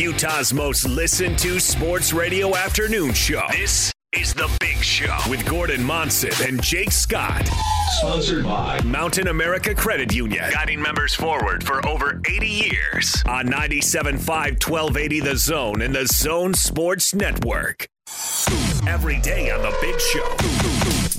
Utah's most listened to sports radio afternoon show. This is The Big Show with Gordon Monson and Jake Scott. Sponsored by Mountain America Credit Union, guiding members forward for over 80 years on 97.5 1280 The Zone and The Zone Sports Network. Every day on The Big Show.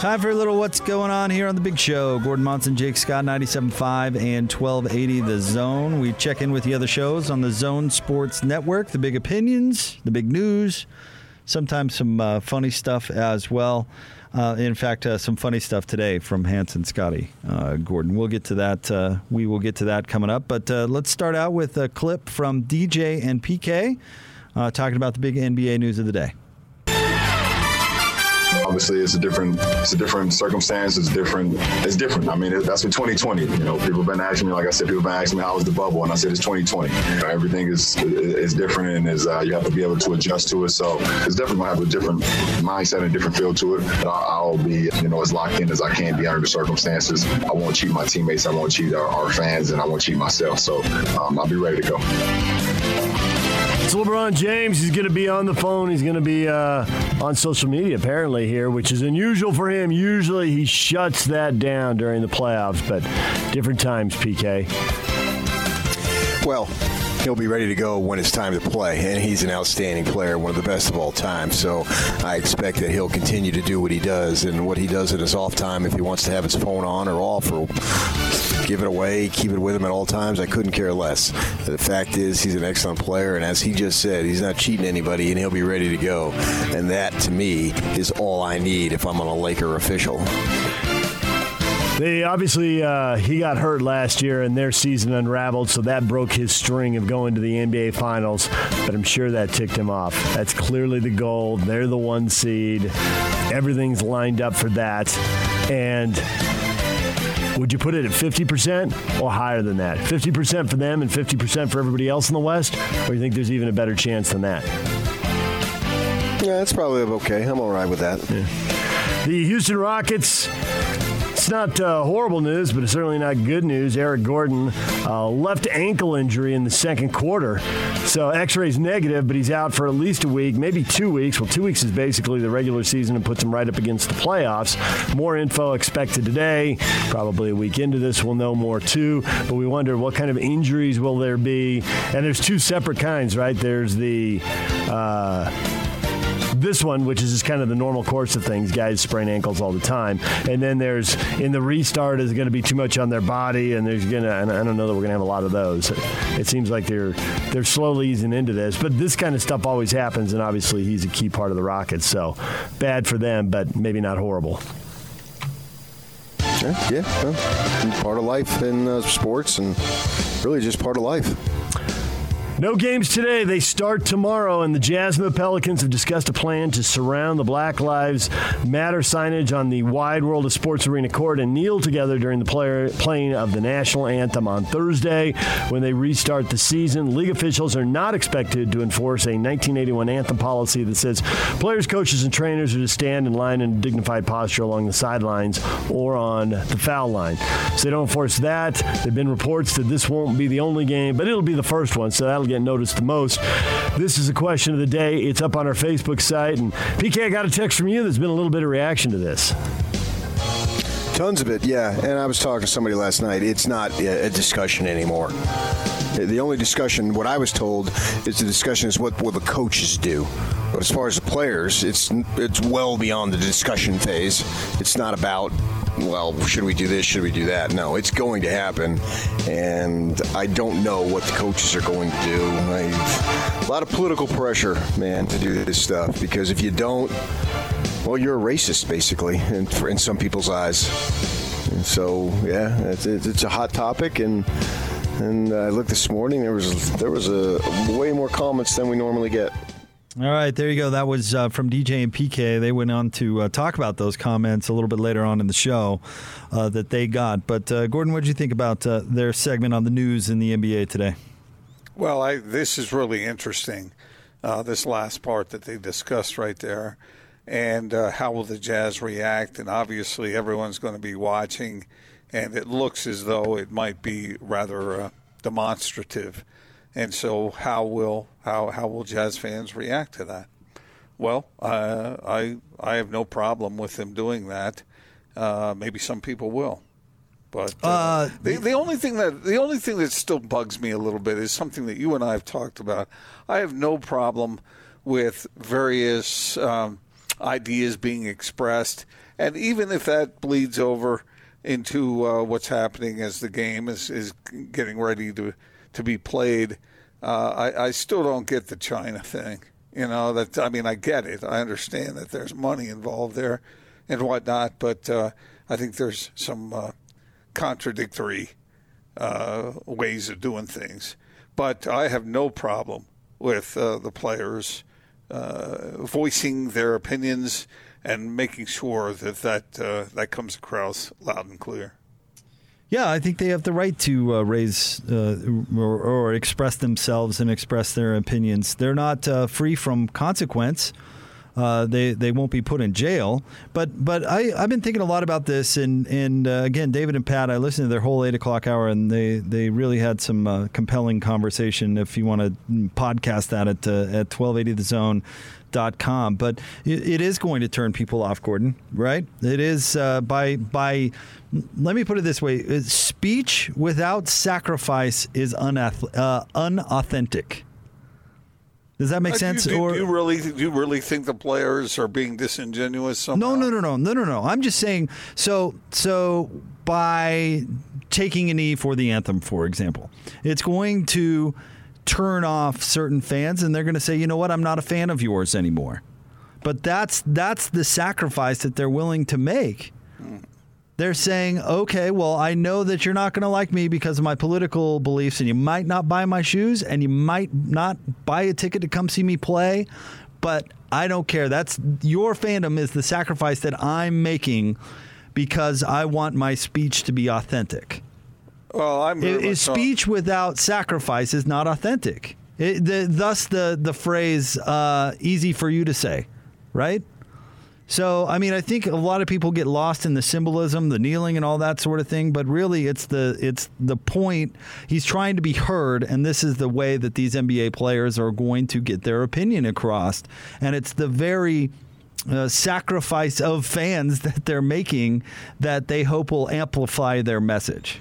Time for a little what's going on here on the big show. Gordon Monson, Jake Scott, 97.5 and 1280 The Zone. We check in with the other shows on the Zone Sports Network, the big opinions, the big news, sometimes some uh, funny stuff as well. Uh, in fact, uh, some funny stuff today from Hans and Scotty uh, Gordon. We'll get to that. Uh, we will get to that coming up. But uh, let's start out with a clip from DJ and PK uh, talking about the big NBA news of the day. Obviously, it's a different, it's a different circumstance. It's different. It's different. I mean, it, that's what 2020. You know, people have been asking me, like I said, people have been asking me how was the bubble, and I said it's 2020. You know, everything is is different, and is uh, you have to be able to adjust to it. So it's definitely gonna have a different mindset and a different feel to it. But I'll, I'll be, you know, as locked in as I can be under the circumstances. I won't cheat my teammates. I won't cheat our, our fans, and I won't cheat myself. So um, I'll be ready to go. It's LeBron James. He's going to be on the phone. He's going to be uh, on social media apparently here, which is unusual for him. Usually he shuts that down during the playoffs, but different times, PK. Well, he'll be ready to go when it's time to play, and he's an outstanding player, one of the best of all time. So I expect that he'll continue to do what he does, and what he does in his off time, if he wants to have his phone on or off, or give it away, keep it with him at all times. I couldn't care less. The fact is, he's an excellent player, and as he just said, he's not cheating anybody, and he'll be ready to go. And that, to me, is all I need if I'm on a Laker official. They obviously uh, he got hurt last year and their season unraveled, so that broke his string of going to the NBA Finals. But I'm sure that ticked him off. That's clearly the goal. They're the one seed. Everything's lined up for that. And would you put it at 50% or higher than that? 50% for them and 50% for everybody else in the West? Or you think there's even a better chance than that? Yeah, that's probably okay. I'm all right with that. The Houston Rockets. Not uh, horrible news, but it's certainly not good news. Eric Gordon, uh, left ankle injury in the second quarter. So X-ray's negative, but he's out for at least a week, maybe two weeks. Well, two weeks is basically the regular season and puts him right up against the playoffs. More info expected today. Probably a week into this, we'll know more too. But we wonder what kind of injuries will there be. And there's two separate kinds, right? There's the uh, this one, which is just kind of the normal course of things. Guys sprain ankles all the time, and then there's in the restart is going to be too much on their body, and there's gonna. And I don't know that we're going to have a lot of those. It seems like they're they're slowly easing into this, but this kind of stuff always happens, and obviously he's a key part of the Rockets, so bad for them, but maybe not horrible. Yeah, yeah well, part of life in uh, sports, and really just part of life. No games today. They start tomorrow, and the Jazz and Pelicans have discussed a plan to surround the Black Lives Matter signage on the Wide World of Sports Arena court and kneel together during the player, playing of the national anthem on Thursday when they restart the season. League officials are not expected to enforce a 1981 anthem policy that says players, coaches, and trainers are to stand in line in a dignified posture along the sidelines or on the foul line. So they don't enforce that. There have been reports that this won't be the only game, but it'll be the first one, so that'll get noticed the most. This is a question of the day. It's up on our Facebook site. And PK, I got a text from you. There's been a little bit of reaction to this. Tons of it, yeah. And I was talking to somebody last night. It's not a discussion anymore. The only discussion, what I was told, is the discussion is what will the coaches do. But as far as the players, it's it's well beyond the discussion phase. It's not about well, should we do this? Should we do that? No, it's going to happen, and I don't know what the coaches are going to do. A lot of political pressure, man, to do this stuff because if you don't, well, you're a racist, basically, in, in some people's eyes. And so, yeah, it's, it's a hot topic, and and I looked this morning. There was there was a way more comments than we normally get. All right, there you go. That was uh, from DJ and PK. They went on to uh, talk about those comments a little bit later on in the show uh, that they got. But uh, Gordon, what did you think about uh, their segment on the news in the NBA today? Well, I, this is really interesting. Uh, this last part that they discussed right there, and how will the Jazz react? And obviously, everyone's going to be watching, and it looks as though it might be rather demonstrative. And so, how will how how will Jazz fans react to that? Well, uh, I I have no problem with them doing that. Uh, maybe some people will. But uh, Uh, the, the only thing that the only thing that still bugs me a little bit is something that you and I have talked about. I have no problem with various um, ideas being expressed, and even if that bleeds over into uh, what's happening as the game is, is getting ready to to be played, uh, I, I still don't get the China thing. You know that I mean I get it. I understand that there's money involved there and whatnot, but uh, I think there's some uh, contradictory uh, ways of doing things. But I have no problem with uh, the players uh, voicing their opinions and making sure that that uh, that comes across loud and clear. Yeah, I think they have the right to uh, raise uh, or, or express themselves and express their opinions. They're not uh, free from consequence. Uh, they they won't be put in jail. But but I I've been thinking a lot about this and and uh, again David and Pat I listened to their whole eight o'clock hour and they they really had some uh, compelling conversation. If you want to podcast that at at twelve eighty the zone. Dot com, but it, it is going to turn people off, Gordon. Right? It is uh, by by. Let me put it this way: speech without sacrifice is unath- uh, unauthentic. Does that make Uh, sense? Do, do, or do you really do you really think the players are being disingenuous? Somehow? no, no, no, no, no, no, no. I'm just saying. So, so by taking a knee for the anthem, for example, it's going to turn off certain fans, and they're going to say, you know what, I'm not a fan of yours anymore. But that's that's the sacrifice that they're willing to make. They're saying, okay, well, I know that you're not going to like me because of my political beliefs, and you might not buy my shoes, and you might not buy a ticket to come see me play, but I don't care. That's your fandom is the sacrifice that I'm making because I want my speech to be authentic. Well, I'm Is speech without sacrifice is not authentic. It, the, thus, the the phrase uh, "easy for you to say," right? So, I mean, I think a lot of people get lost in the symbolism, the kneeling, and all that sort of thing. But really, it's the it's the point. He's trying to be heard, and this is the way that these NBA players are going to get their opinion across. And it's the very uh, sacrifice of fans that they're making that they hope will amplify their message.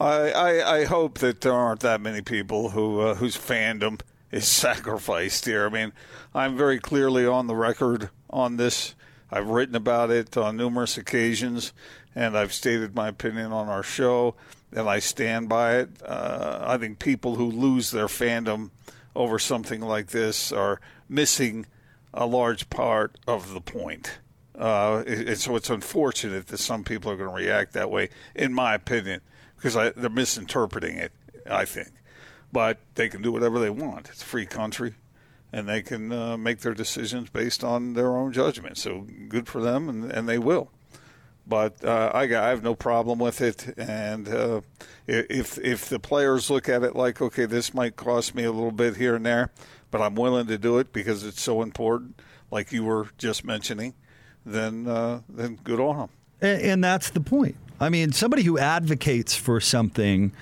I, I, I hope that there aren't that many people who uh, whose fandom is sacrificed here. I mean, I'm very clearly on the record on this. I've written about it on numerous occasions, and I've stated my opinion on our show, and I stand by it. Uh, I think people who lose their fandom over something like this are missing a large part of the point. Uh, it's, so it's unfortunate that some people are going to react that way, in my opinion, because they're misinterpreting it, I think. But they can do whatever they want. It's a free country, and they can uh, make their decisions based on their own judgment. So good for them, and, and they will. But uh, I, I have no problem with it, and uh, if if the players look at it like, okay, this might cost me a little bit here and there, but I'm willing to do it because it's so important, like you were just mentioning, then uh, then good on them. And, and that's the point. I mean, somebody who advocates for something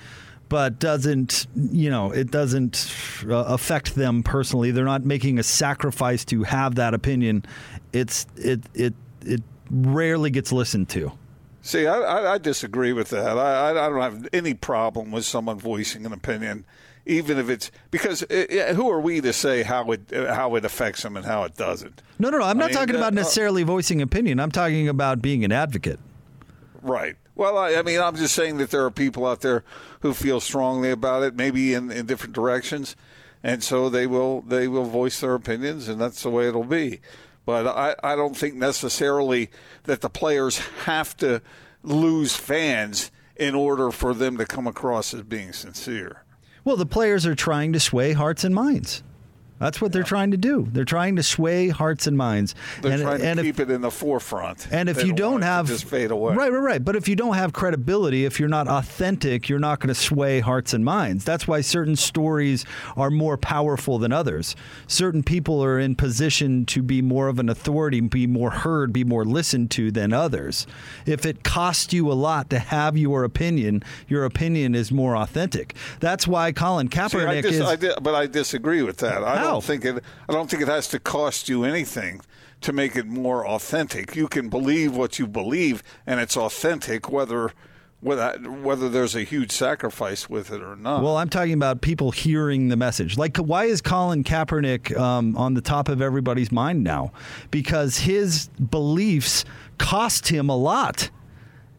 but doesn't, you know, it doesn't uh, affect them personally. They're not making a sacrifice to have that opinion. It's it it it rarely gets listened to. See, I, I, I disagree with that. I, I don't have any problem with someone voicing an opinion, even if it's because uh, who are we to say how it uh, how it affects them and how it doesn't? No, no, no. I'm I not mean, talking about uh, necessarily voicing opinion. I'm talking about being an advocate. Right. Well, I, I mean, I'm just saying that there are people out there who feel strongly about it, maybe in, in different directions, and so they will they will voice their opinions, and that's the way it'll be. But I, I don't think necessarily that the players have to lose fans in order for them to come across as being sincere. Well, the players are trying to sway hearts and minds. That's what they're trying to do. They're trying to sway hearts and minds. They're and, trying to and if- keep it in the forefront. and if They you don't to have just fade away. right, right, right. But if you don't have credibility, if you're not authentic, you're not going to sway hearts and minds. That's why certain stories are more powerful than others. Certain people are in position to be more of an authority, be more heard, be more listened to than others. If it costs you a lot to have your opinion, your opinion is more authentic. That's why Colin See, Kaepernick I dis- is. I di- but I disagree with that. I How? Don't think it. I don't think it has to cost you anything to make it more authentic. You can believe what you believe, and it's authentic whether whether whether there's a huge sacrifice with it or not. Well, I'm talking about people hearing the message. Like, why is Colin Kaepernick um, on the top of everybody's mind now? Because his beliefs cost him a lot.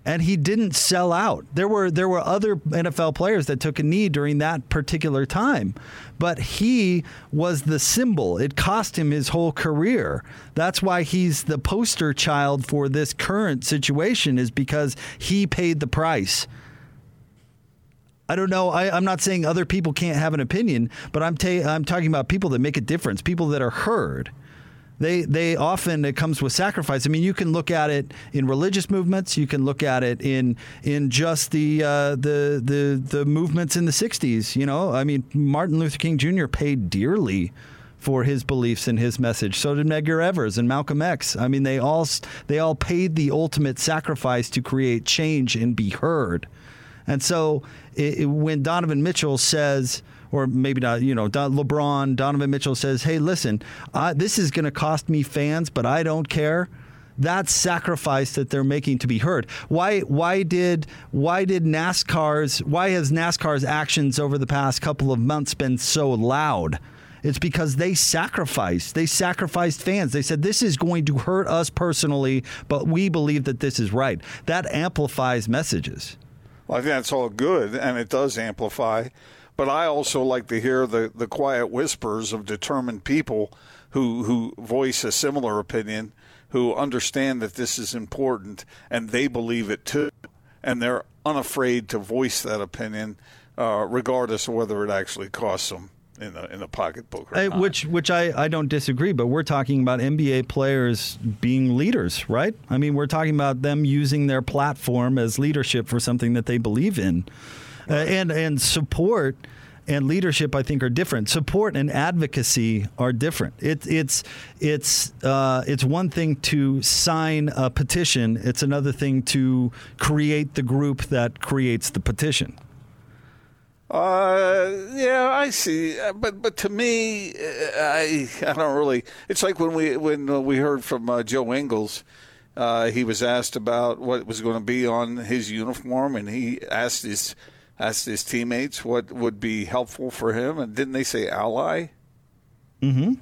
And he didn't sell out. There were there were other NFL players that took a knee during that particular time, but he was the symbol. It cost him his whole career. That's why he's the poster child for this current situation. Is because he paid the price. I don't know. I, I'm not saying other people can't have an opinion, but I'm ta- I'm talking about people that make a difference, people that are heard. They they often it comes with sacrifice. I mean, you can look at it in religious movements. You can look at it in in just the uh, the the the movements in the '60s. You know, I mean, Martin Luther King Jr. paid dearly for his beliefs and his message. So did Medgar Evers and Malcolm X. I mean, they all they all paid the ultimate sacrifice to create change and be heard. And so it, it- when Donovan Mitchell says, or maybe not, you know, Don, LeBron, Donovan Mitchell says, hey, listen, I, this is going to cost me fans, but I don't care. That sacrifice that they're making to be heard. Why? Why did? Why did NASCAR's? Why has NASCAR's actions over the past couple of months been so loud? It's because they sacrificed. They sacrificed fans. They said this is going to hurt us personally, but we believe that this is right. That amplifies messages. Well, I think that's all good, and it does amplify. But I also like to hear the, the quiet whispers of determined people who who voice a similar opinion, who understand that this is important, and they believe it too, and they're unafraid to voice that opinion, uh, regardless of whether it actually costs them in the in the pocketbook. Uh, not. which which I, I don't disagree, but we're talking about NBA players being leaders, right? I mean, we're talking about them using their platform as leadership for something that they believe in, uh, and and support and leadership I think are different. Support and advocacy are different. It, it's it's uh, it's one thing to sign a petition. It's another thing to create the group that creates the petition. Uh, yeah, I see, Uh, but but to me, uh, I I don't really. It's like when we when uh, we heard from uh, Joe Ingles. Uh, he was asked about what was going to be on his uniform, and he asked his asked his teammates what would be helpful for him, and didn't they say ally? Mm-hmm.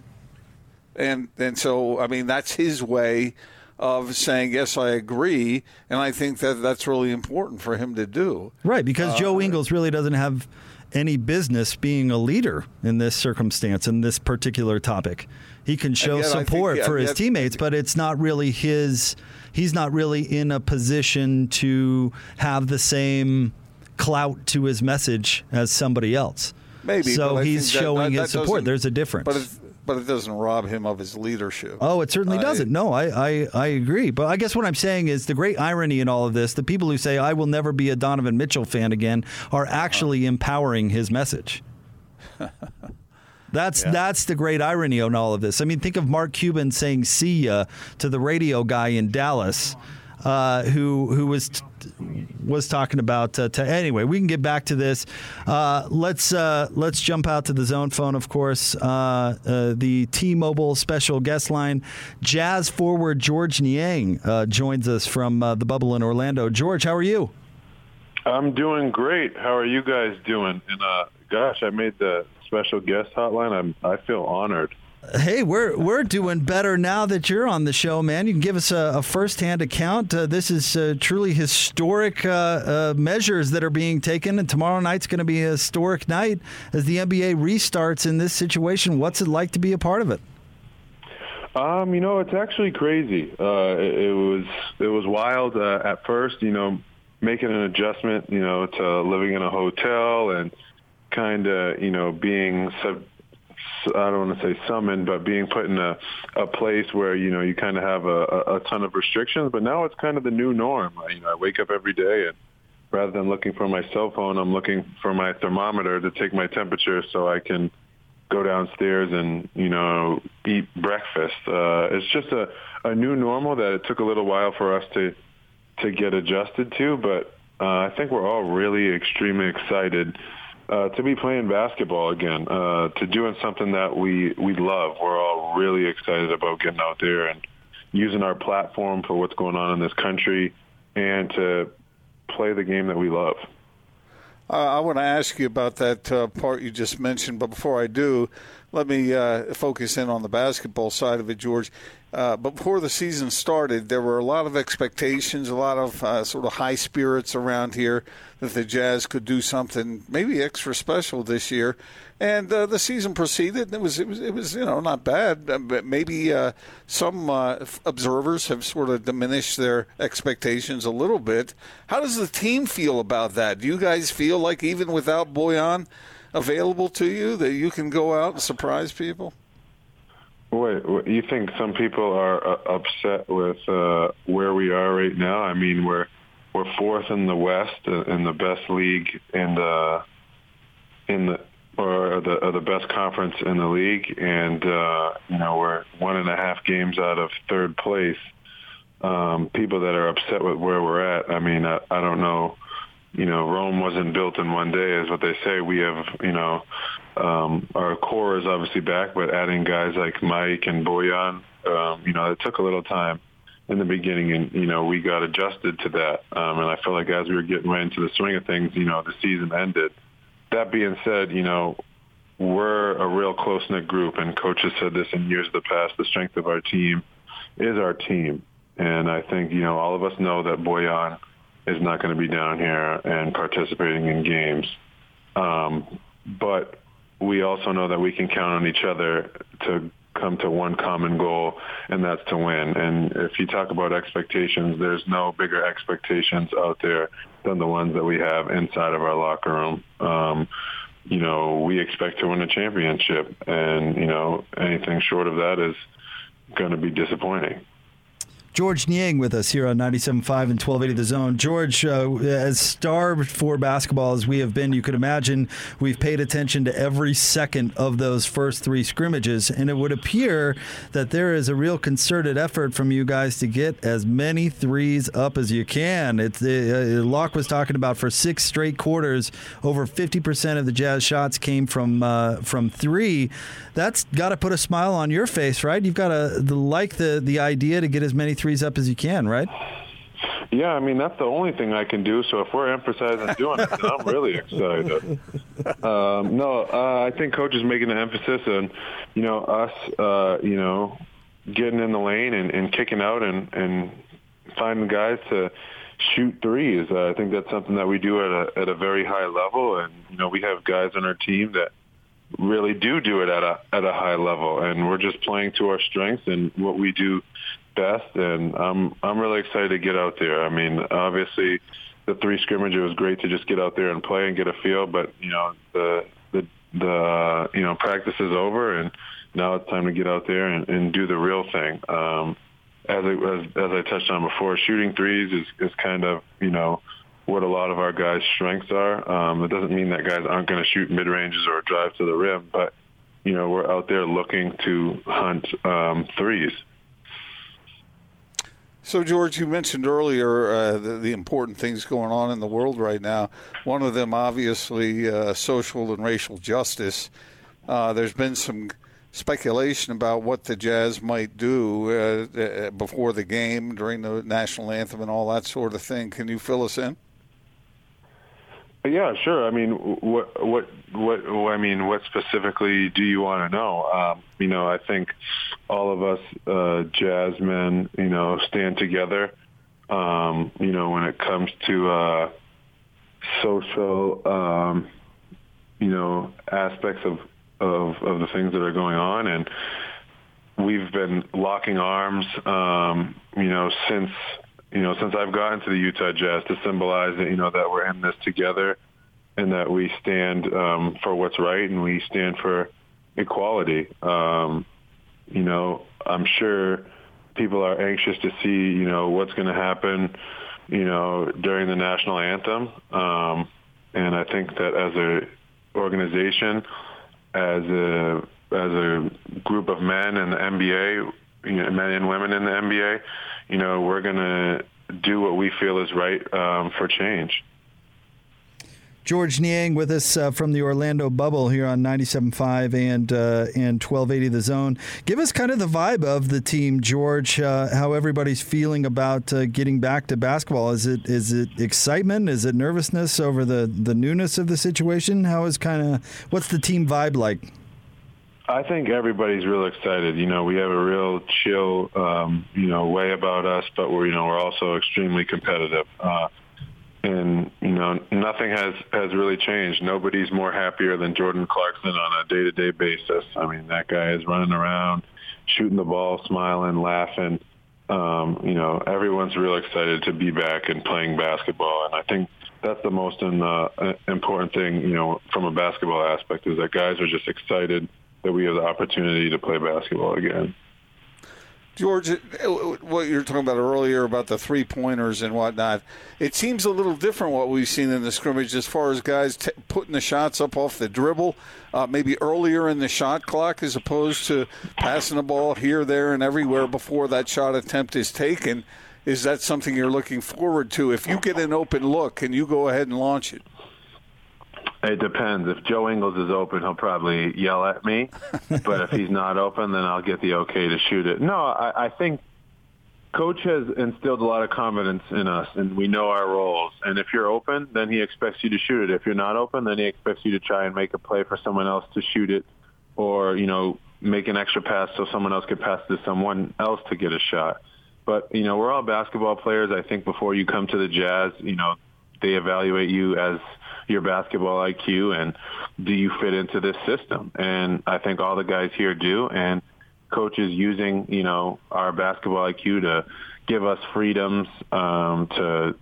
And and so I mean that's his way of saying yes, I agree, and I think that that's really important for him to do. Right, because Joe Uh, Ingles really doesn't have any business being a leader in this circumstance, in this particular topic. He can show yet think- support yeah, for his yet- teammates, but it's not really his. He's not really in a position to have the same clout to his message as somebody else. Maybe. So he's think that- showing that his support. There's a difference. But it, doesn't rob him of his leadership. Oh, it certainly I- doesn't. No, I, I, I agree. But I guess what I'm saying is the great irony in all of this the people who say, I will never be a Donovan Mitchell fan again, are actually empowering his message. That's that's the great irony on all of this. I mean, think of Mark Cuban saying "see ya" to the radio guy in Dallas, uh, who who was was talking about. Uh, anyway, we can get back to this. Uh, let's uh, let's jump out to the zone phone. Of course, uh, uh, the T-Mobile special guest line. Jazz forward Georges Niang joins us from the Bubble in Orlando. George, how are you? I'm doing great. How are you guys doing? And gosh, I made the special guest hotline. I'm I feel honored. Hey, we're we're doing better now that you're on the show, man. You can give us a, a firsthand account. Uh, this is uh, truly historic uh, uh, measures that are being taken, and tomorrow night's going to be a historic night as the NBA restarts in this situation. What's it like to be a part of it? Um, you know, it's actually crazy. Uh, it, it was it was wild uh, at first. You know, making an adjustment. You know, to living in a hotel and kind of you know being sub- I don't want to say summoned, but being put in a, a place where you know you kind of have a, a, ton of restrictions. But now it's kind of the new norm. I, you know, I wake up every day and rather than looking for my cell phone, I'm looking for my thermometer to take my temperature so I can go downstairs and you know eat breakfast. Uh, it's just a, a new normal that it took a little while for us to to get adjusted to, but uh, I think we're all really extremely excited uh, to be playing basketball again, uh, to doing something that we we love. We're all really excited about getting out there and using our platform for what's going on in this country and to play the game that we love. Uh, I want to ask you about that uh, part you just mentioned, but before I do, let me uh, focus in on the basketball side of it, George. Uh, before the season started, there were a lot of expectations, a lot of uh, sort of high spirits around here that the Jazz could do something maybe extra special this year. And uh, the season proceeded. It was, it was, it was, you know, not bad. uh, But maybe uh, some observers have sort of diminished their expectations a little bit. How does the team feel about that? Do you guys feel like even without Bojan available to you, that you can go out and surprise people? Wait, you think some people are uh, upset with uh, where we are right now? I mean, we're we're fourth in the West, uh, in the best league in the in the or the or the best conference in the league, and uh, you know we're one and a half games out of third place. Um, people that are upset with where we're at. I mean, I, I don't know. You know, Rome wasn't built in one day, is what they say. We have, you know, um, our core is obviously back, but adding guys like Mike and Bojan, um, you know, it took a little time in the beginning, and you know, we got adjusted to that. Um, and I feel like as we were getting right into the swing of things, you know, the season ended. That being said, you know, we're a real close knit group, and coaches said this in years of the past. The strength of our team is our team, and I think you know all of us know that Bojan is not going to be down here and participating in games. Um, but we also know that we can count on each other to come to one common goal, and that's to win. And if you talk about expectations, there's no bigger expectations out there than the ones that we have inside of our locker room. Um, you know, we expect to win a championship, and you know, anything short of that is going to be disappointing. Georges Niang with us here on 97.5 and 1280 The Zone. George, uh, as starved for basketball as we have been, you could imagine we've paid attention to every second of those first three scrimmages, and it would appear that there is a real concerted effort from you guys to get as many threes up as you can. It's uh, Locke was talking about for six straight quarters, over 50% of the Jazz shots came from uh, from three. That's got to put a smile on your face, right? You've got to like the the idea to get as many threes up as you can, right? Yeah, I mean that's the only thing I can do. So if we're emphasizing doing it, I'm really excited. Um, no, uh, I think coach is making an emphasis on, you know, us, uh, you know, getting in the lane and, and kicking out and, and finding guys to shoot threes. Uh, I think that's something that we do at a at a very high level, and you know, we have guys on our team that really do do it at a at a high level, and we're just playing to our strengths and what we do best. And I'm I'm really excited to get out there. I mean, obviously, the three scrimmage it was great to just get out there and play and get a feel, but you know the the the you know practice is over and now it's time to get out there and, and do the real thing. Um, as, I, as as I touched on before, shooting threes is is kind of you know what a lot of our guys' strengths are. Um, it doesn't mean that guys aren't going to shoot mid ranges or drive to the rim, but you know we're out there looking to hunt um, threes. So, George, you mentioned earlier uh, the, the important things going on in the world right now. One of them, obviously, uh, social and racial justice. Uh, there's been some speculation about what the Jazz might do uh, uh, before the game, during the national anthem, and all that sort of thing. Can you fill us in? Yeah, sure. I mean, what, what, what? I mean, what specifically do you want to know? Um, you know, I think all of us uh, jazz men, you know, stand together. Um, you know, when it comes to uh, social, um, you know, aspects of, of of the things that are going on, and we've been locking arms, um, you know, since you know, since I've gotten to the Utah Jazz to symbolize that, you know, that we're in this together and that we stand um, for what's right and we stand for, equality. Um, you know, I'm sure people are anxious to see, you know, what's going to happen, you know, during the national anthem. Um, and I think that as a organization, as a as a group of men in the NBA, you know, men and women in the NBA, you know, we're going to do what we feel is right um, for change. Georges Niang with us uh, from the Orlando bubble here on 97.5 and uh, and 1280 The Zone. Give us kind of the vibe of the team, George. Uh, how everybody's feeling about uh, getting back to basketball? Is it is it excitement? Is it nervousness over the the newness of the situation? How is kind of what's the team vibe like? I think everybody's real excited. You know, we have a real chill, um, you know, way about us, but we're you know we're also extremely competitive. Uh, and you know nothing has has really changed. Nobody's more happier than Jordan Clarkson on a day to day basis. I mean, that guy is running around, shooting the ball, smiling, laughing. Um, you know, everyone's real excited to be back and playing basketball, and I think that's the most in, uh, important thing. You know, from a basketball aspect, is that guys are just excited that we have the opportunity to play basketball again. George, what you were talking about earlier about the three pointers and whatnot, it seems a little different what we've seen in the scrimmage as far as guys t- putting the shots up off the dribble, uh, maybe earlier in the shot clock as opposed to passing the ball here, there, and everywhere before that shot attempt is taken. Is that something you're looking forward to? If you get an open look, can you go ahead and launch it? It depends. If Joe Ingles is open, he'll probably yell at me. but if he's not open, then I'll get the okay to shoot it. No, I, I think coach has instilled a lot of confidence in us, and we know our roles. And if you're open, then he expects you to shoot it. If you're not open, then he expects you to try and make a play for someone else to shoot it, or you know, make an extra pass so someone else could pass to someone else to get a shot. But you know, we're all basketball players. I think before you come to the Jazz, you know, they evaluate you as your basketball IQ and do you fit into this system? And I think all the guys here do. And coaches using, you know, our basketball IQ to give us freedoms um, to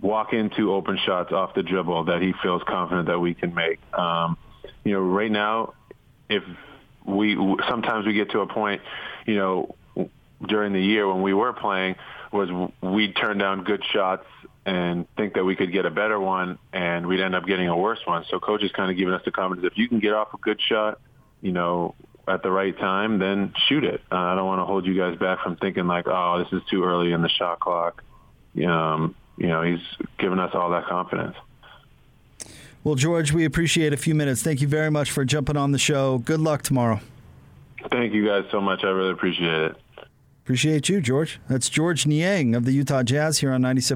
walk into open shots off the dribble that he feels confident that we can make. Um, you know, right now, if we sometimes we get to a point, you know, during the year when we were playing was we'd turn down good shots and think that we could get a better one and we'd end up getting a worse one. So coach is kind of giving us the confidence if you can get off a good shot, you know, at the right time, then shoot it. Uh, I don't want to hold you guys back from thinking like, oh, this is too early in the shot clock. Um, you know, he's given us all that confidence. Well, George, we appreciate a few minutes. Thank you very much for jumping on the show. Good luck tomorrow. Thank you guys so much. I really appreciate it. Appreciate you, George. That's Georges Niang of the Utah Jazz here on 97.5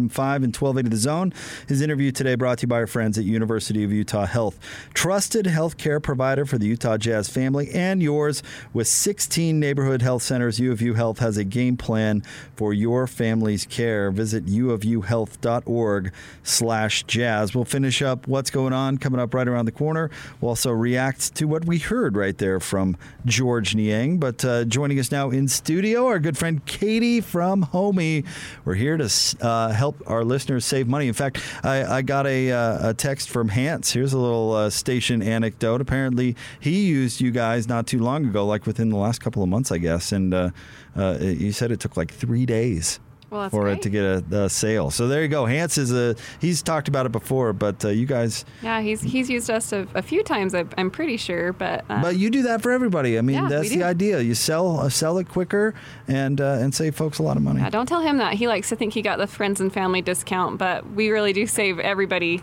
and 1280 The Zone. His interview today brought to you by our friends at University of Utah Health. Trusted healthcare provider for the Utah Jazz family and yours with 16 neighborhood health centers. U of U Health has a game plan for your family's care. Visit uofuhealth.org slash jazz. We'll finish up what's going on coming up right around the corner. We'll also react to what we heard right there from Georges Niang. But uh, joining us now in studio, our good friend Katie from Homie. We're here to uh, help our listeners save money. In fact, I, I got a, uh, a, text from Hans. Here's a little uh, station anecdote. Apparently, he used you guys not too long ago, like within the last couple of months, I guess. And uh, uh, he said it took like three days well, for great. it to get a, a, sale. So there you go. Hans is a he's talked about it before, but uh, you guys. Yeah, he's he's used us a, a few times. I, am pretty sure, but. Uh, but you do that for everybody. I mean, yeah, that's the idea. You sell uh, sell it quicker and uh, and save folks a lot of money. Yeah, don't tell him that. He likes to think he got the friends and family discount, but we really do save everybody.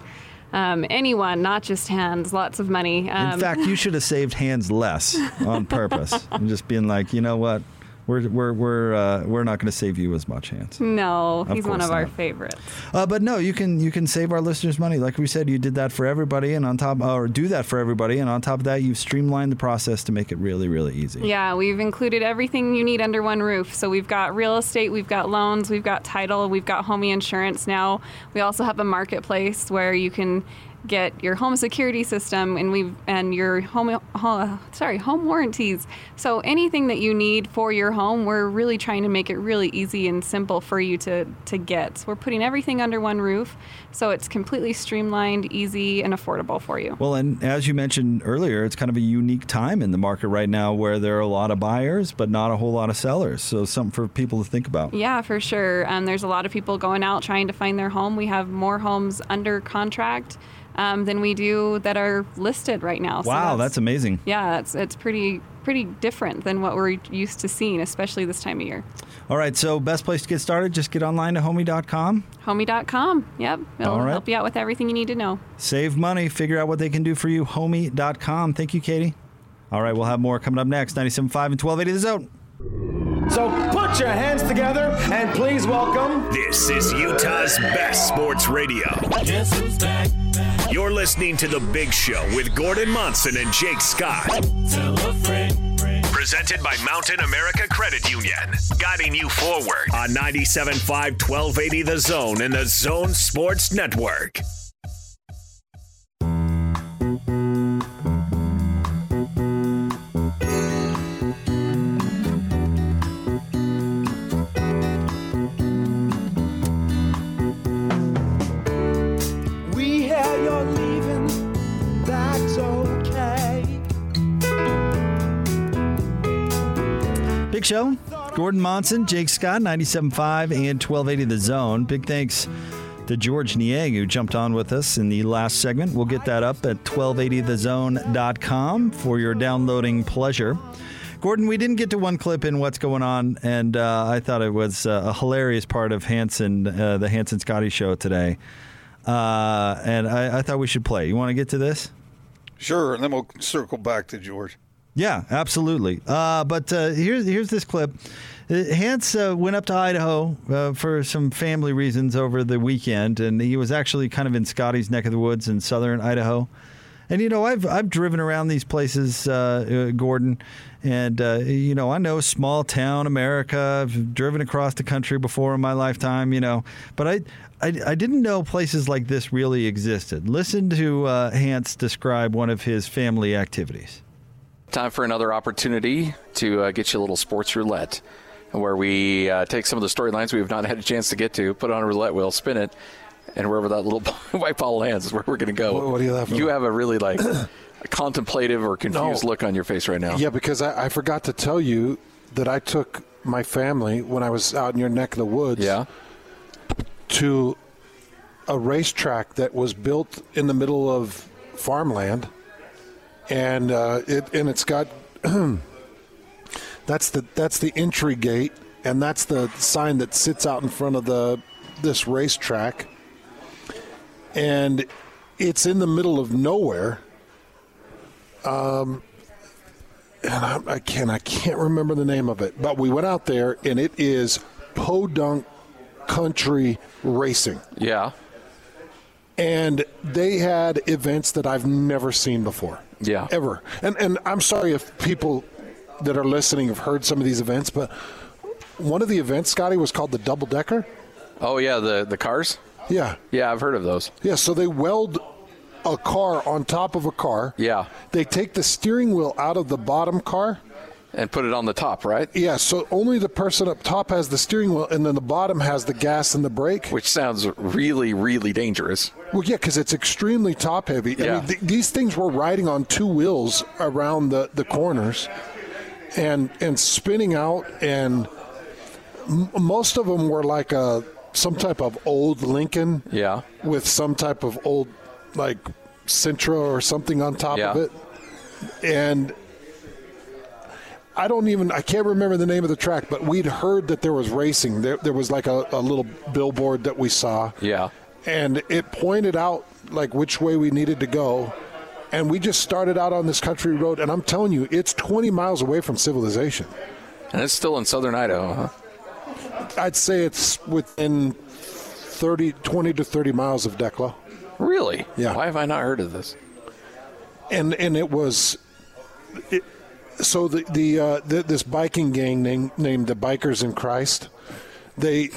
Um, anyone, not just Hans, lots of money. Um, In fact, you should have saved Hans less on purpose and just being like, you know what, we're we're we're uh, we're not going to save you as much, Hans. No, Of he's one of our favorites. Uh, but no, you can you can save our listeners money. Like we said, you did that for everybody, and on top or do that for everybody, and on top of that, you've streamlined the process to make it really really easy. Yeah, we've included everything you need under one roof. So we've got real estate, we've got loans, we've got title, we've got homie insurance now. We also have a marketplace where you can get your home security system and we and your home uh, sorry home warranties. So anything that you need for your home, we're really trying to make it really easy and simple for you to to get. So we're putting everything under one roof, so it's completely streamlined, easy, and affordable for you. Well, and as you mentioned earlier, it's kind of a unique time in the market right now where there are a lot of buyers, but not a whole lot of sellers. So something for people to think about. Yeah, for sure. Um, there's a lot of people going out trying to find their home. We have more homes under contract um, than we do that are listed right now. So Wow, that's amazing. Yeah, it's it's pretty pretty different than what we're used to seeing, especially this time of year. All right, so best place to get started, just get online to homie.com. Homie.com. Yep, it'll right. help you out with everything you need to know. Save money, figure out what they can do for you. Homie.com. Thank you, Katie. All right, we'll have more coming up next. 97.5 and 1280 The Zone. So put your hands together and please welcome. This is Utah's best sports radio. You're listening to The Big Show with Gordon Monson and Jake Scott. Presented by Mountain America Credit Union. Guiding you forward on 97.5 1280 The Zone and the Zone Sports Network. Show. Gordon Monson, Jake Scott, 97.5 and 1280 The Zone. Big thanks to Georges Niang, who jumped on with us in the last segment. We'll get that up at 1280thezone.com for your downloading pleasure. Gordon, we didn't get to one clip in what's going on, and uh, I thought it was uh, a hilarious part of Hanson, uh, the Hans and Scotty show today. Uh, and I, I thought we should play. You want to get to this? Sure, and then we'll circle back to George. Yeah, absolutely. Uh, but uh, here's here's this clip. Uh, Hans uh, went up to Idaho uh, for some family reasons over the weekend, and he was actually kind of in Scotty's neck of the woods in southern Idaho. And you know, I've I've driven around these places, uh, Gordon, and you know, I know small town America. I've driven across the country before in my lifetime, you know, but I I, I didn't know places like this really existed. Listen to Hans describe one of his family activities. Time for another opportunity to uh, get you a little sports roulette, where we uh, take some of the storylines we have not had a chance to get to, put it on a roulette wheel, spin it, and wherever that little white ball lands is where we're going to go. What- are you laughing You at? have a really like contemplative or confused No. look on your face right now. Yeah, because I, I forgot to tell you that I took my family when I was out in your neck of the woods. Yeah. To a racetrack that was built in the middle of farmland, and uh, it and it's got that's the that's the entry gate, and that's the sign that sits out in front of the this racetrack, and it's in the middle of nowhere. Um, and I, I can't I can't remember the name of it, but we went out there, and it is Podunk Country Racing, Yeah. and they had events that I've never seen before. Yeah. ever. And and I'm sorry if people that are listening have heard some of these events, but one of the events, Scotty, was called the double decker. Oh yeah, the the cars. Yeah, Yeah, I've heard of those. yeah. So they weld a car on top of a car. Yeah, They take the steering wheel out of the bottom car. And put it on the top, right? Yeah, so only the person up top has the steering wheel, and then the bottom has the gas and the brake. Which sounds really, really dangerous. Well, yeah, because it's extremely top heavy. I Yeah. mean, th- these things were riding on two wheels around the, the corners, and and spinning out, and m- most of them were like a some type of old Lincoln Yeah. with some type of old like Sentra or something on top of it, and. I don't even I can't remember the name of the track, but we'd heard that there was racing. There, there was like a, a little billboard that we saw Yeah. and it pointed out like which way we needed to go and we just started out on this country road and i'm telling you it's 20 miles away from civilization And it's still in southern Idaho, huh? i'd say it's within 30 20 to 30 miles of Declo Really? Yeah. Why have I not heard of this? and and it was it, so the the, uh, the this biking gang named named the bikers in christ they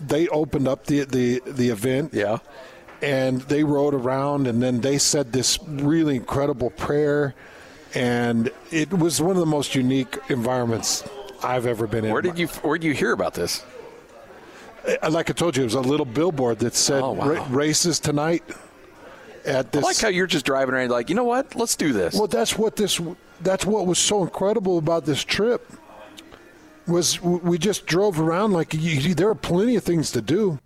they opened up the the the event Yeah. and they rode around, and then they said this really incredible prayer, and it was one of the most unique environments I've ever been in. Where did you Where did you hear about this? Uh, Like I told you, it was a little billboard that said Oh, wow. Races tonight. At I this, like how you're just driving around like, you know what? Let's do this. well, that's what this. That's what was so incredible about this trip. Was we just drove around like you, there are plenty of things to do.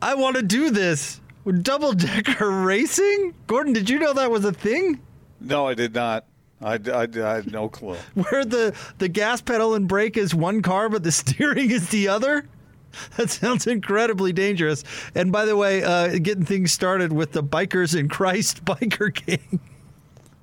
I want to do this. Double decker racing? Gordon, did you know that was a thing? No, I did not. I, I, I had no clue. Where the, the gas pedal and brake is one car, but the steering is the other? That sounds incredibly dangerous. And by the way, uh, getting things started with the Bikers in Christ biker gang.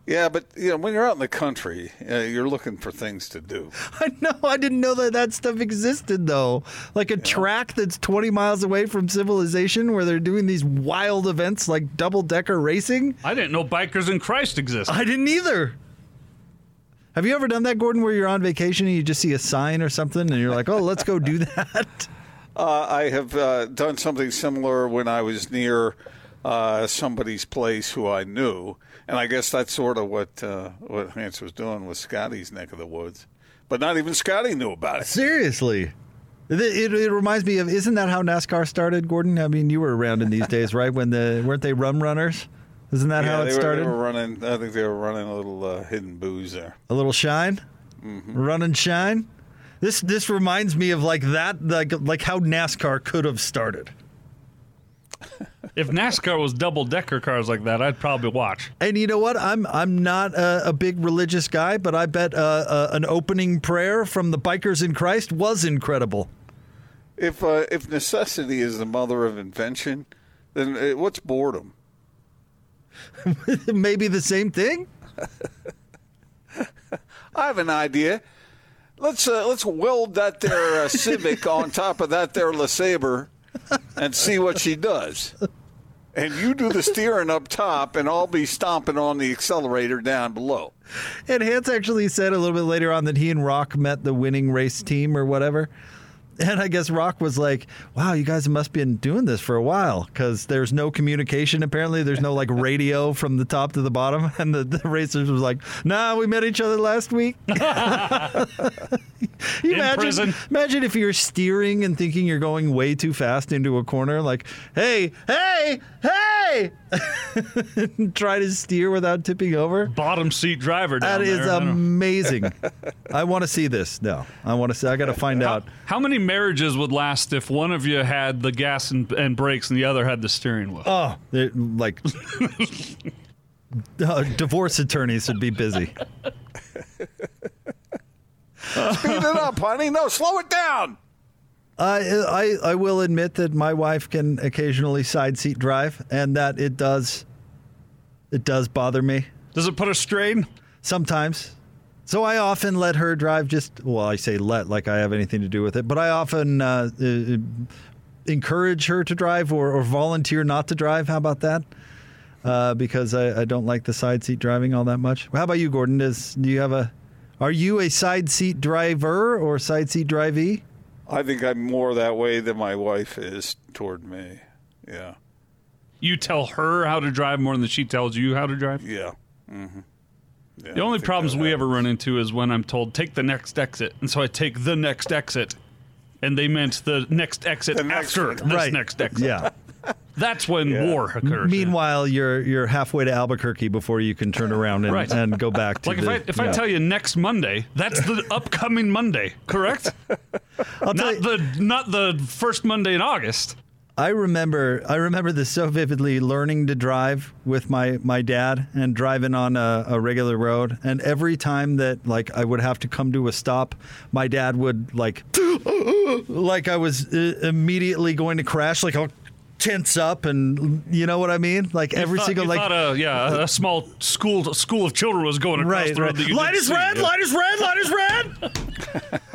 Yeah, but you know, when you're out in the country, uh, you're looking for things to do. I know. I didn't know that that stuff existed, though. Like a track that's 20 miles away from civilization where they're doing these wild events like double decker racing. I didn't know Bikers in Christ existed. I didn't either. Have you ever done that, Gordon, where you're on vacation and you just see a sign or something and you're like, oh, let's go do that? Uh, I have uh, done something similar when I was near uh, somebody's place who I knew, and I guess that's sort of what uh, what Hans was doing with Scotty's neck of the woods. But not even Scotty knew about it. Seriously. It, it, it reminds me of, isn't that how NASCAR started, Gordon? I mean, you were around in these days, right? When the, weren't they rum runners? Isn't that yeah, how they it were- started? they were running. I think they were running a little uh, hidden booze there. A little shine, Mm-hmm. run and shine. This this reminds me of like that, like like how NASCAR could have started. If NASCAR was double decker cars like that, I'd probably watch. And you know what? I'm I'm not a, a big religious guy, but I bet uh, uh, an opening prayer from the Bikers in Christ was incredible. If uh, if necessity is the mother of invention, then uh, what's boredom? Maybe the same thing. I have an idea. Let's uh, let's weld that there uh, Civic on top of that there LeSabre and see what she does. And you do the steering up top, and I'll be stomping on the accelerator down below. And Hans actually said a little bit later on that he and Rock met the winning race team or whatever. And I guess Rock was like, "Wow, you guys must have been doing this for a while because there's no communication. Apparently, there's no like radio from the top to the bottom." And the, the racers was like, "Nah, we met each other last week." you imagine, prison. imagine if you're steering and thinking you're going way too fast into a corner, like, "Hey, hey, hey!" Try to steer without tipping over. Bottom seat driver down That is there. I don't know. amazing. I want to see this. No, I want to see. I got to find out. How many marriages would last if one of you had the gas and, and brakes and the other had the steering wheel? Oh, they're like uh, divorce attorneys would be busy. Speed it up, honey. No, slow it down. I, I I will admit that my wife can occasionally side seat drive, and that it does it does bother me. Does it put a strain? Sometimes. So I often let her drive. Just well, I say let like I have anything to do with it, but I often uh, uh, encourage her to drive or, or volunteer not to drive. How about that? Uh, because I, I don't like the side seat driving all that much. How about you, Gordon? Does do you have a? Are you a side seat driver or side seat drivee? I think I'm more that way than my wife is toward me. Yeah. You tell her how to drive more than she tells you how to drive? Yeah. Mm-hmm. Yeah, the only problems we ever run into is when I'm told, take the next exit. And so I take the next exit. And they meant the next exit The next after one. this Right. next exit. Yeah. That's when Yeah. war occurs. Meanwhile, you're you're halfway to Albuquerque before you can turn around and, Right. and go back to Like if the. I if I yeah. tell you next Monday, that's the upcoming Monday, correct? I'll not you- the not the first Monday in August. I remember I remember this so vividly learning to drive with my, my dad and driving on a, a regular road and every time that like I would have to come to a stop my dad would like like I was uh, immediately going to crash like I'll tense up and you know what I mean like You every thought- single you like thought a, yeah, a uh, small school school of children was going across right, the road. right. That you light didn't is see. red Yeah. light is red light is red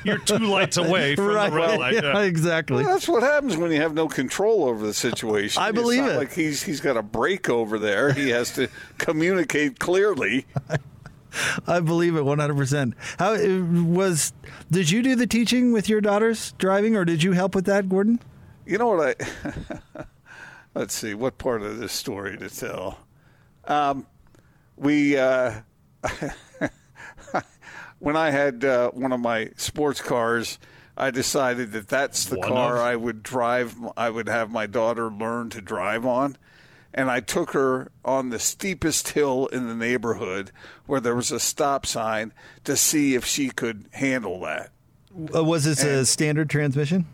You're two lights away from right the red light. yeah, yeah. exactly Well, that's what happens when you have no control over the situation. I It's believe not it. Like he's he's got a break over there. He has to communicate clearly. I believe it 100%. How it was did you do the teaching with your daughters driving or did you help with that Gordon? You know what I? let's see what part of this story to tell. Um, we uh, when I had uh, one of my sports cars, I decided that that's the One car of? I would drive. I would have my daughter learn to drive on. And I took her on the steepest hill in the neighborhood where there was a stop sign to see if she could handle that. Uh, was this a standard transmission?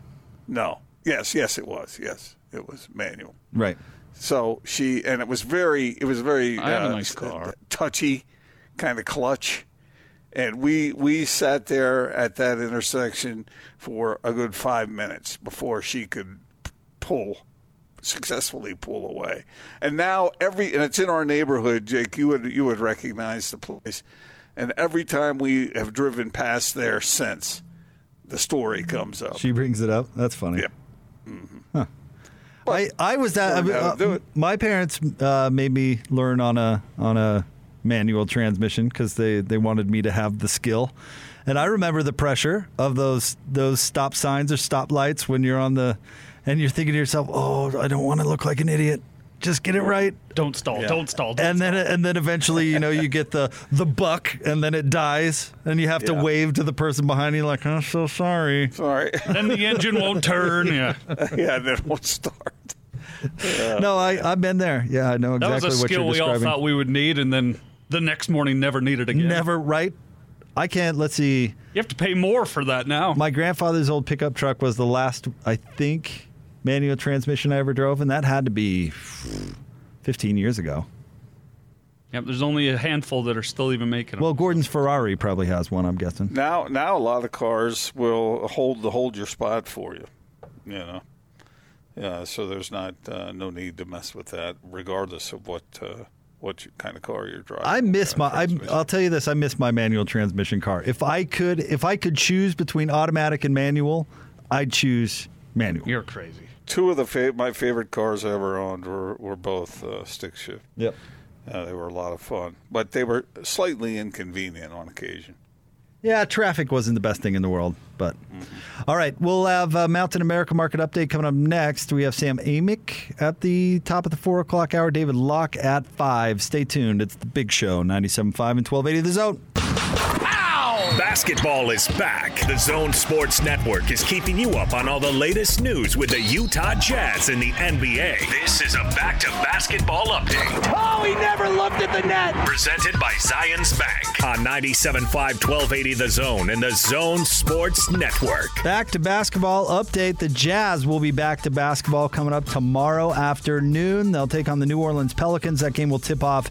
No. Yes, yes, it was. Yes, it was manual. Right. So she and it was very, it was very I have a uh, nice car. touchy, kind of clutch. And we we sat there at that intersection for a good five minutes before she could pull successfully pull away. And now every and it's in our neighborhood, Jake. You would you would recognize the place. And every time we have driven past there since, the story comes up. She brings it up. That's funny. Yep. Huh. I, I was that. Learn how to do uh, my parents uh, made me learn on a on a manual transmission because they, they wanted me to have the skill. And I remember the pressure of those those stop signs or stop lights when you're on the and you're thinking to yourself, "Oh, I don't want to look like an idiot. Just get it right." Don't stall. Don't stall. Don't and then and then eventually, you know, you get the the buck, and then it dies, and you have to wave to the person behind you, like, "I'm so sorry." Sorry. then the engine won't turn. Yeah. yeah, then it won't start. No, I I've been there. Yeah, I know exactly what you're describing. That was a skill we all thought we would need, and then the next morning never needed again. Never right. I can't. Let's see. You have to pay more for that now. My grandfather's old pickup truck was the last, I think, manual transmission I ever drove, and that had to be 15 years ago. Yep, there's only a handful that are still even making them. Well, Gordon's Ferrari probably has one. I'm guessing. Now, now a lot of cars will hold the hold your spot for you. You know, yeah. So there's not uh, no need to mess with that, regardless of what uh, what you, kind of car you're driving. I miss my. I, I'll tell you this. I miss my manual transmission car. If I could, if I could choose between automatic and manual, I'd choose manual. You're crazy. Two of the fa- my favorite cars I ever owned were were both uh, stick shift. Yep. Uh, they were a lot of fun, but they were slightly inconvenient on occasion. Yeah, traffic wasn't the best thing in the world, but all right, we'll have uh, Mountain America Market Update coming up next. We have Sam Amick at the top of the four o'clock hour, David Locke at five. Stay tuned. It's the Big Show, 97.5 and 1280 The Zone. Basketball is back. The Zone Sports Network is keeping you up on all the latest news with the Utah Jazz and the NBA. This is a back to basketball update. Oh, he never looked at the net. Presented by Zions Bank on 97.5 1280 The Zone and the Zone Sports Network. Back to basketball update. The Jazz will be back to basketball coming up tomorrow afternoon. They'll take on the New Orleans Pelicans. That game will tip off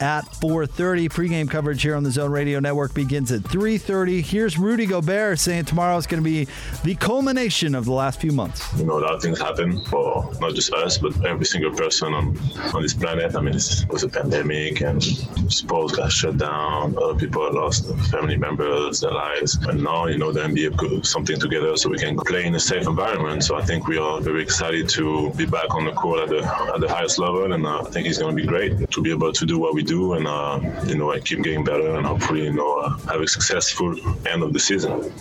at 4:30. Pregame coverage here on the Zone Radio Network begins at 3:30. Here's Rudy Gobert saying tomorrow is going to be the culmination of the last few months. you know, a lot of things happen for not just us, but every single person on, on this planet. I mean, it was a pandemic and sports got shut down. Other people lost family members, their lives. And now, you know, the NBA put something together so we can play in a safe environment. So I think we are very excited to be back on the court at the, at the highest level. And uh, I think it's going to be great to be able to do what we do and, uh, you know, keep getting better and hopefully, you know, uh, have a successful end of the season.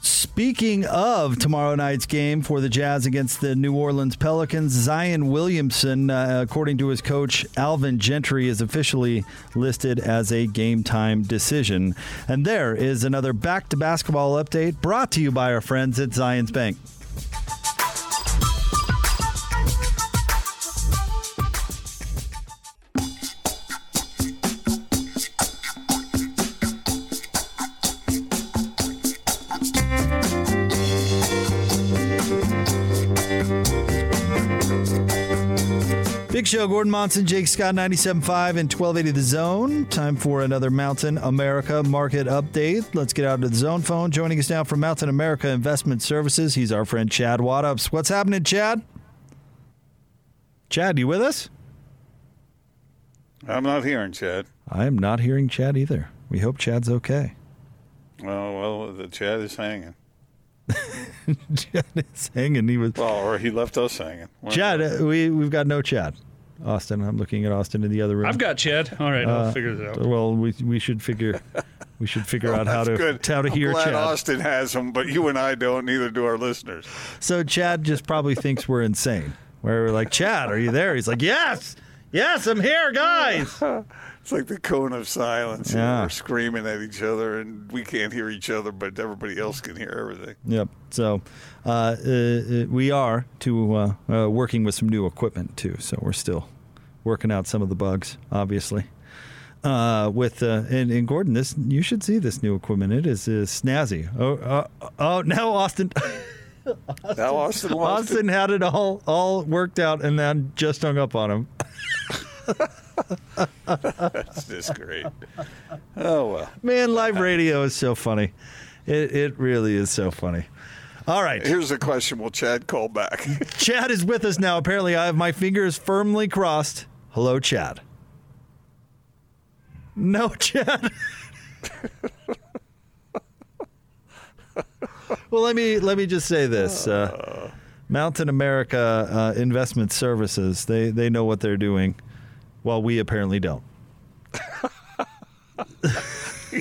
Speaking of tomorrow night's game for the Jazz against the New Orleans Pelicans, Zion Williamson, uh, according to his coach Alvin Gentry, is officially listed as a game time decision. And there is another back to basketball update brought to you by our friends at Zions Bank. Show, Gordon Monson, Jake Scott, 97.5 and 1280 The Zone. Time for another Mountain America market update. Let's get out to the zone phone. Joining us now from Mountain America Investment Services, he's our friend Chad Waddoups. What's happening, Chad? Chad, you with us? I'm not hearing Chad. I am not hearing Chad either. We hope Chad's okay. Well, well, the Chad is hanging. Chad is hanging. He was Well, or he left us hanging. Chad. Uh, we we've got no Chad. Austin, I'm looking at Austin in the other room. I've got Chad. All right, I'll Uh, figure it out. Well, we we should figure we should figure out how to That's good. how to I'm hear glad Chad. Austin has them, but you and I don't. Neither do our listeners. So Chad just probably thinks we're insane. where we're like, Chad, are you there? He's like, Yes, yes, I'm here, guys. It's like the cone of silence. you know, Yeah. We're screaming at each other, and we can't hear each other, but everybody else can hear everything. Yep. So uh, uh, uh, we are to uh, uh, working with some new equipment too. So we're still working out some of the bugs, obviously. Uh, with uh, and, and Gordon, this you should see this new equipment. It is uh, snazzy. Oh, uh, oh, now Austin. Now Austin Austin had it all all worked out, and then just hung up on him. That's just great. Oh well. Man, live radio is so funny. It it really is so funny. All right. Here's a question. Will Chad call back? Chad is with us now. Apparently, I have my fingers firmly crossed. Hello, Chad. No, Chad. well, let me let me just say this: uh, Mountain America uh, Investment Services they they know what they're doing, while we apparently don't.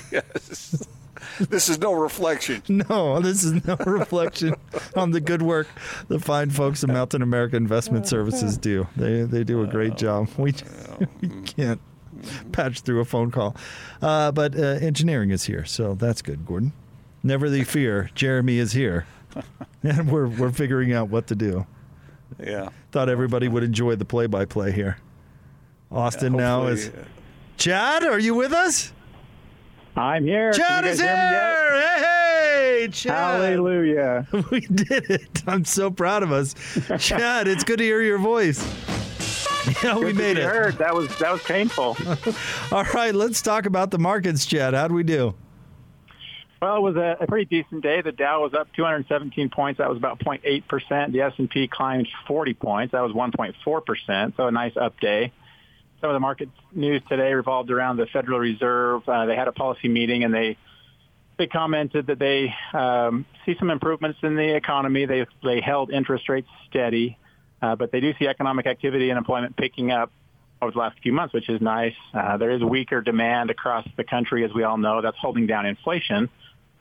yes. This is no reflection. No, this is no reflection on the good work the fine folks at Mountain America Investment Services do. They they do a great job. We, we can't patch through a phone call, uh, but uh, engineering is here, so that's good, Gordon. Never the fear, Jeremy is here, and we're we're figuring out what to do. Yeah. Thought everybody would enjoy the play-by-play here. Austin now is. uh, Chad, are you with us? I'm here. Chad is guys hear me yet? here. Hey, hey, Chad. Hallelujah. We did it. I'm so proud of us. Chad, it's good to hear your voice. Yeah, we Good to made it. Heard. That was that was painful. All right, let's talk about the markets, Chad. How'd we do? Well, it was a, a pretty decent day. The Dow was up 217 points. That was about 0.8 percent. The S&P climbed 40 points. That was 1.4 percent. So a nice up day. Some of the market news today revolved around the Federal Reserve. Uh, they had a policy meeting and they they commented that they um, see some improvements in the economy. They they held interest rates steady, uh, but they do see economic activity and employment picking up over the last few months, which is nice. Uh, there is weaker demand across the country, as we all know. That's holding down inflation.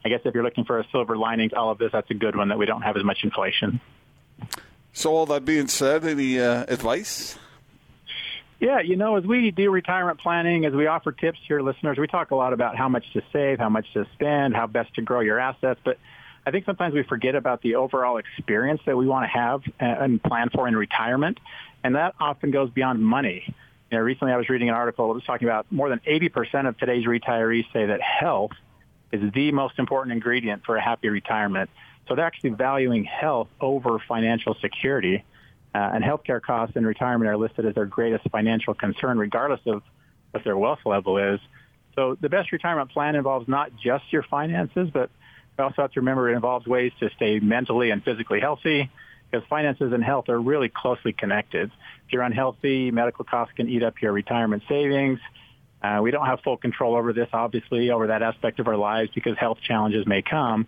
I guess if you're looking for a silver lining to all of this, that's a good one that we don't have as much inflation. So all that being said, any uh, advice? Yeah, you know, as we do retirement planning, as we offer tips to your listeners, we talk a lot about how much to save, how much to spend, how best to grow your assets. But I think sometimes we forget about the overall experience that we want to have and plan for in retirement. And that often goes beyond money. You know, recently I was reading an article that was talking about more than 80% of today's retirees say that health is the most important ingredient for a happy retirement. So they're actually valuing health over financial security. Uh, and healthcare costs in retirement are listed as their greatest financial concern, regardless of what their wealth level is. So the best retirement plan involves not just your finances, but we also have to remember it involves ways to stay mentally and physically healthy because finances and health are really closely connected. If you're unhealthy, medical costs can eat up your retirement savings. Uh, we don't have full control over this, obviously, over that aspect of our lives because health challenges may come.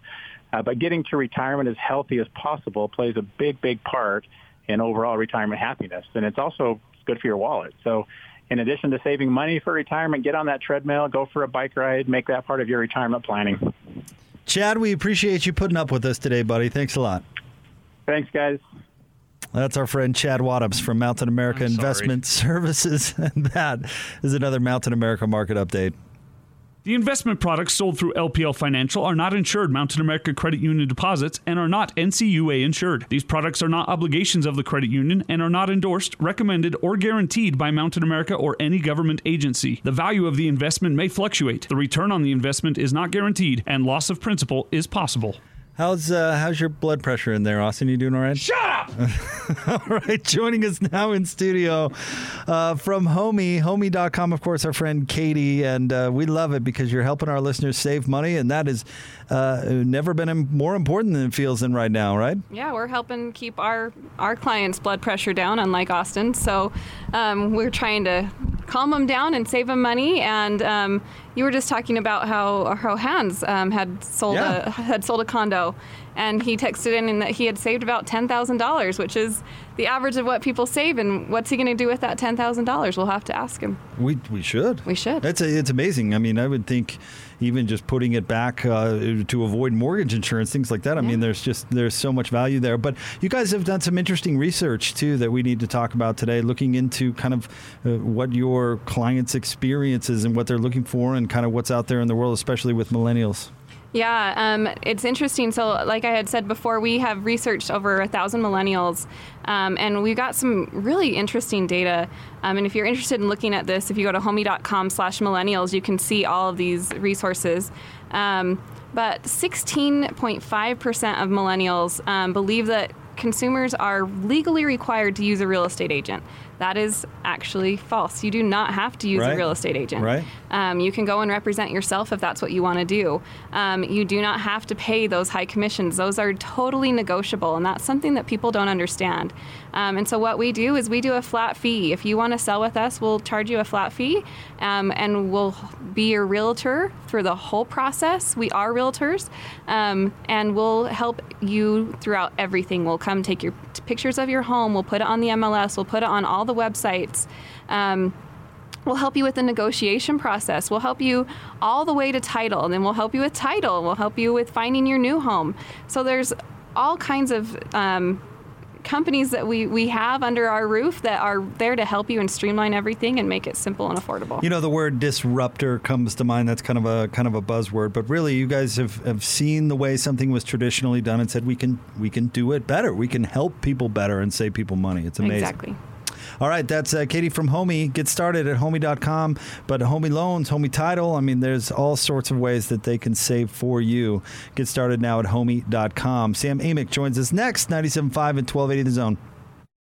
Uh, but getting to retirement as healthy as possible plays a big, big part in overall retirement happiness. And it's also good for your wallet. So in addition to saving money for retirement, get on that treadmill, go for a bike ride, make that part of your retirement planning. Chad, we appreciate you putting up with us today, buddy. Thanks a lot. Thanks, guys. That's our friend Chad Waddoups from Mountain America Investment Services. And that is another Mountain America market update. The investment products sold through LPL Financial are not insured Mountain America Credit Union deposits and are not NCUA insured. These products are not obligations of the credit union and are not endorsed, recommended, or guaranteed by Mountain America or any government agency. The value of the investment may fluctuate. The return on the investment is not guaranteed, and loss of principal is possible. How's uh, how's your blood pressure in there, Austin? You doing all right? Shut up! all right, joining us now in studio uh, from Homie, Homie.com, of course, our friend Katie. And uh, we love it because you're helping our listeners save money. And that has uh, never been more important than it feels in right now, right? Yeah, we're helping keep our our clients' blood pressure down, unlike Austin. So um, we're trying to calm them down and save them money. And um, you were just talking about how how Hans um, had sold Yeah. a had sold a condo, and he texted in that he had saved about ten thousand dollars, which is the average of what people save. And what's he going to do with that ten thousand dollars? We'll have to ask him. We we should. We should. It's a, it's amazing. I mean, I would think even just putting it back uh, to avoid mortgage insurance, things like that. I mean, there's just there's so much value there. But you guys have done some interesting research too that we need to talk about today, looking into kind of uh, what your clients' experiences and what they're looking for, and kind of what's out there in the world, especially with millennials. Yeah, um, it's interesting. So, like I had said before, we have researched over a thousand millennials, um, and we got some really interesting data. Um, and if you're interested in looking at this, if you go to homie.com/millennials, you can see all of these resources. Um, but 16.5% of millennials um, believe that consumers are legally required to use a real estate agent. That is actually false. You do not have to use Right. a real estate agent. Right. Um, you can go and represent yourself if that's what you want to do. Um, you do not have to pay those high commissions. Those are totally negotiable, and that's something that people don't understand. Um, and so, what we do is we do a flat fee. If you want to sell with us, we'll charge you a flat fee, um, and we'll be your realtor through the whole process. We are realtors, um, and we'll help you throughout everything. We'll come take your pictures of your home. We'll put it on the MLS. We'll put it on all the websites. Um, We'll help you with the negotiation process. We'll help you all the way to title, and then we'll help you with title. We'll help you with finding your new home. So there's all kinds of um, companies that we, we have under our roof that are there to help you and streamline everything and make it simple and affordable. You know, the word disruptor comes to mind. That's kind of a kind of a buzzword, but really, you guys have, have seen the way something was traditionally done and said we can we can do it better. We can help people better and save people money. It's amazing. Exactly. All right, that's uh, Katie from Homie. Get started at homie.com. But Homie Loans, Homie Title, I mean, there's all sorts of ways that they can save for you. Get started now at homie.com. Sam Amick joins us next, 97.5 and 1280 The Zone.